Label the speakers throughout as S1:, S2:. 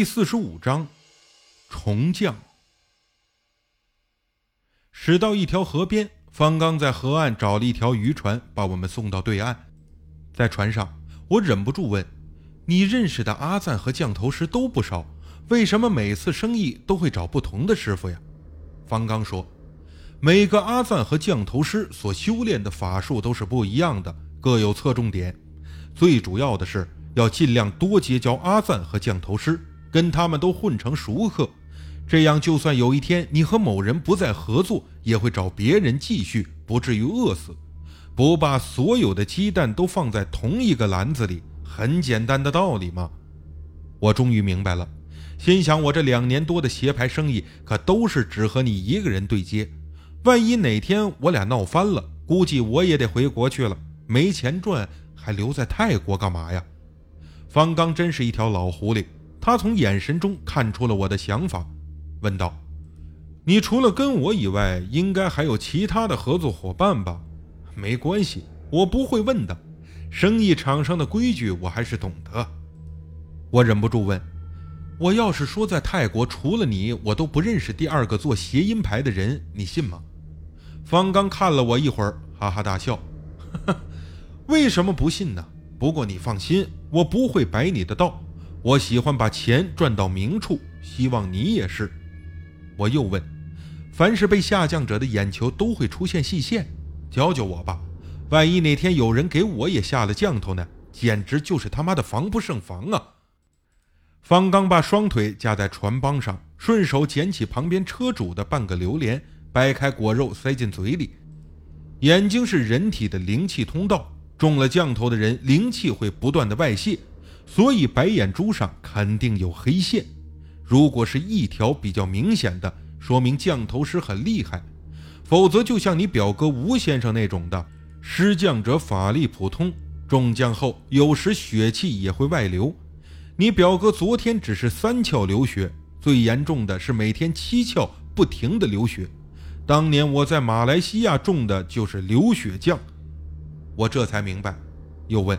S1: 第四十五章，重降。驶到一条河边，方刚在河岸找了一条渔船，把我们送到对岸。在船上，我忍不住问：“你认识的阿赞和降头师都不少，为什么每次生意都会找不同的师傅呀？”方刚说：“每个阿赞和降头师所修炼的法术都是不一样的，各有侧重点。最主要的是要尽量多结交阿赞和降头师。”跟他们都混成熟客，这样就算有一天你和某人不再合作，也会找别人继续，不至于饿死。不把所有的鸡蛋都放在同一个篮子里，很简单的道理嘛。我终于明白了，心想我这两年多的鞋牌生意可都是只和你一个人对接，万一哪天我俩闹翻了，估计我也得回国去了，没钱赚，还留在泰国干嘛呀？方刚真是一条老狐狸。他从眼神中看出了我的想法，问道：“你除了跟我以外，应该还有其他的合作伙伴吧？”“没关系，我不会问的。生意场上的规矩我还是懂得。”我忍不住问：“我要是说在泰国除了你，我都不认识第二个做谐音牌的人，你信吗？”方刚看了我一会儿，哈哈大笑：“为什么不信呢？不过你放心，我不会摆你的道。”我喜欢把钱赚到明处，希望你也是。我又问：凡是被下降者的眼球都会出现细线，教教我吧。万一哪天有人给我也下了降头呢？简直就是他妈的防不胜防啊！方刚把双腿架在船帮上，顺手捡起旁边车主的半个榴莲，掰开果肉塞进嘴里。眼睛是人体的灵气通道，中了降头的人灵气会不断的外泄。所以白眼珠上肯定有黑线，如果是一条比较明显的，说明降头师很厉害；否则就像你表哥吴先生那种的，施降者法力普通，中降后有时血气也会外流。你表哥昨天只是三窍流血，最严重的是每天七窍不停的流血。当年我在马来西亚中的就是流血降，我这才明白，又问。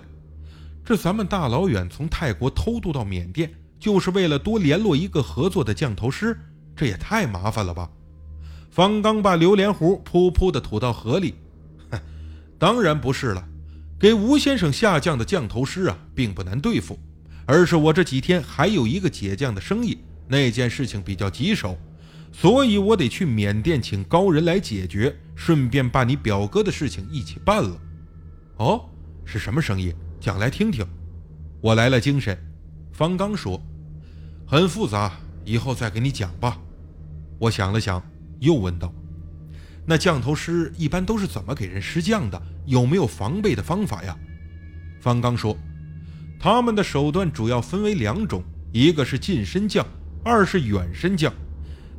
S1: 这咱们大老远从泰国偷渡到缅甸，就是为了多联络一个合作的降头师，这也太麻烦了吧？方刚把榴莲核噗噗地吐到河里，哼，当然不是了。给吴先生下降的降头师啊，并不难对付，而是我这几天还有一个解降的生意，那件事情比较棘手，所以我得去缅甸请高人来解决，顺便把你表哥的事情一起办了。哦，是什么生意？讲来听听，我来了精神。方刚说：“很复杂，以后再给你讲吧。”我想了想，又问道：“那降头师一般都是怎么给人施降的？有没有防备的方法呀？”方刚说：“他们的手段主要分为两种，一个是近身降，二是远身降。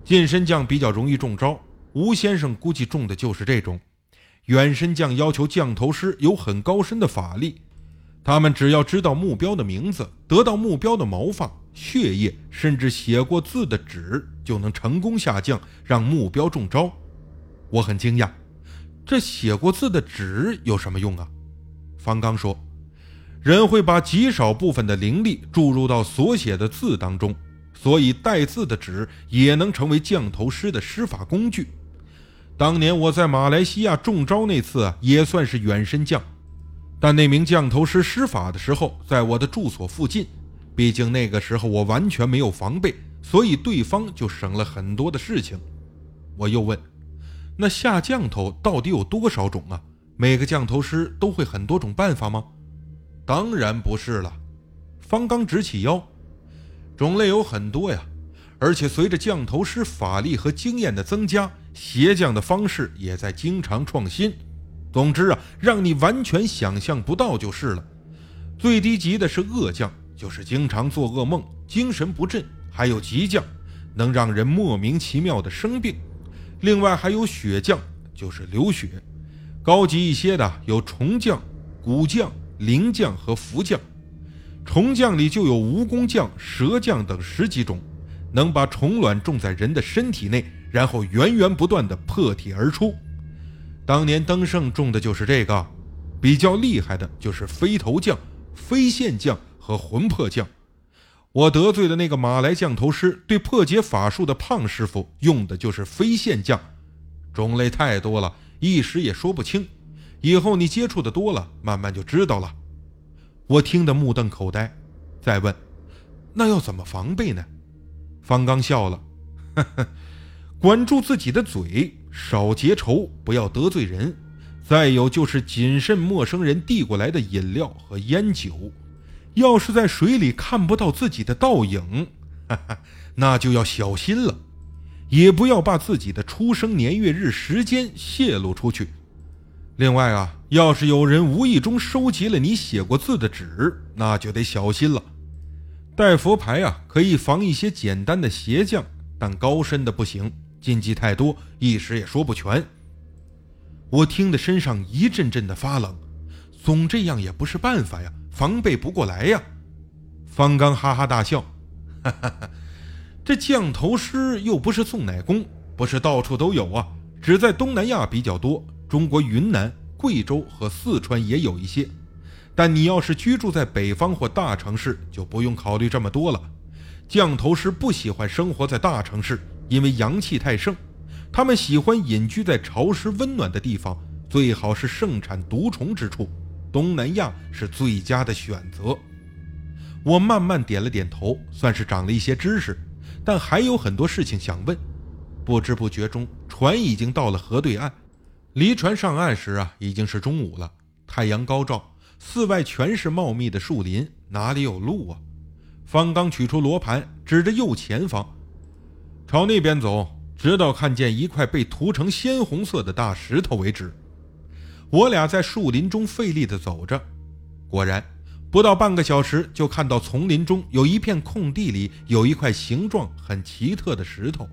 S1: 近身降比较容易中招，吴先生估计中的就是这种。远身降要求降头师有很高深的法力。”他们只要知道目标的名字，得到目标的毛发、血液，甚至写过字的纸，就能成功下降，让目标中招。我很惊讶，这写过字的纸有什么用啊？方刚说，人会把极少部分的灵力注入到所写的字当中，所以带字的纸也能成为降头师的施法工具。当年我在马来西亚中招那次，也算是远身降。但那名降头师施法的时候，在我的住所附近，毕竟那个时候我完全没有防备，所以对方就省了很多的事情。我又问：“那下降头到底有多少种啊？每个降头师都会很多种办法吗？”当然不是了，方刚直起腰：“种类有很多呀，而且随着降头师法力和经验的增加，邪降的方式也在经常创新。”总之啊，让你完全想象不到就是了。最低级的是恶将，就是经常做噩梦、精神不振；还有急降，能让人莫名其妙的生病。另外还有血将，就是流血。高级一些的有虫将、蛊将、灵将和符将。虫将里就有蜈蚣将、蛇将等十几种，能把虫卵种在人的身体内，然后源源不断的破体而出。当年登盛中的就是这个，比较厉害的就是飞头将、飞线将和魂魄将。我得罪的那个马来降头师对破解法术的胖师傅用的就是飞线降，种类太多了，一时也说不清。以后你接触的多了，慢慢就知道了。我听得目瞪口呆，再问：“那要怎么防备呢？”方刚笑了：“呵呵，管住自己的嘴，少结仇，不要得罪人。再有就是谨慎陌生人递过来的饮料和烟酒。”要是在水里看不到自己的倒影，哈哈，那就要小心了，也不要把自己的出生年月日时间泄露出去。另外啊，要是有人无意中收集了你写过字的纸，那就得小心了。带佛牌啊，可以防一些简单的邪将，但高深的不行，禁忌太多，一时也说不全。我听得身上一阵阵的发冷，总这样也不是办法呀。防备不过来呀！方刚哈哈大笑，哈哈哈，这降头师又不是送奶工，不是到处都有啊，只在东南亚比较多，中国云南、贵州和四川也有一些。但你要是居住在北方或大城市，就不用考虑这么多了。降头师不喜欢生活在大城市，因为阳气太盛，他们喜欢隐居在潮湿温暖的地方，最好是盛产毒虫之处。东南亚是最佳的选择。我慢慢点了点头，算是长了一些知识，但还有很多事情想问。不知不觉中，船已经到了河对岸。离船上岸时啊，已经是中午了。太阳高照，四外全是茂密的树林，哪里有路啊？方刚取出罗盘，指着右前方，朝那边走，直到看见一块被涂成鲜红色的大石头为止。我俩在树林中费力地走着，果然，不到半个小时，就看到丛林中有一片空地里有一块形状很奇特的石头，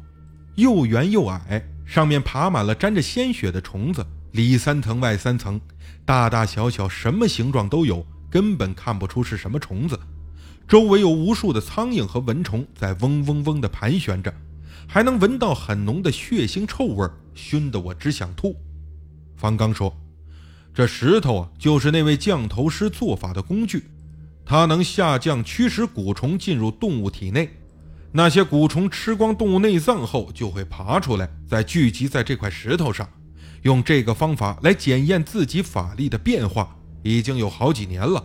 S1: 又圆又矮，上面爬满了沾着鲜血的虫子，里三层外三层，大大小小，什么形状都有，根本看不出是什么虫子。周围有无数的苍蝇和蚊虫在嗡嗡嗡地盘旋着，还能闻到很浓的血腥臭味，熏得我只想吐。方刚说。这石头啊，就是那位降头师做法的工具，它能下降驱使蛊虫进入动物体内。那些蛊虫吃光动物内脏后，就会爬出来，再聚集在这块石头上。用这个方法来检验自己法力的变化，已经有好几年了。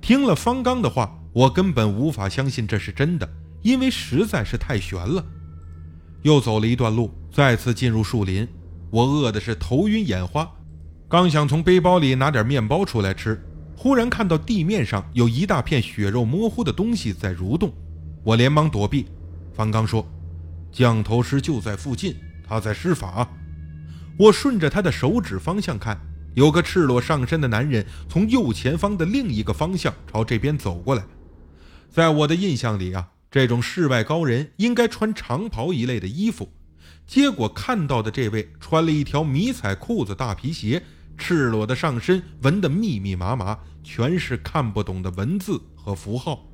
S1: 听了方刚的话，我根本无法相信这是真的，因为实在是太悬了。又走了一段路，再次进入树林，我饿的是头晕眼花。刚想从背包里拿点面包出来吃，忽然看到地面上有一大片血肉模糊的东西在蠕动，我连忙躲避。方刚说：“降头师就在附近，他在施法。”我顺着他的手指方向看，有个赤裸上身的男人从右前方的另一个方向朝这边走过来。在我的印象里啊，这种世外高人应该穿长袍一类的衣服，结果看到的这位穿了一条迷彩裤子、大皮鞋。赤裸的上身纹得密密麻麻，全是看不懂的文字和符号。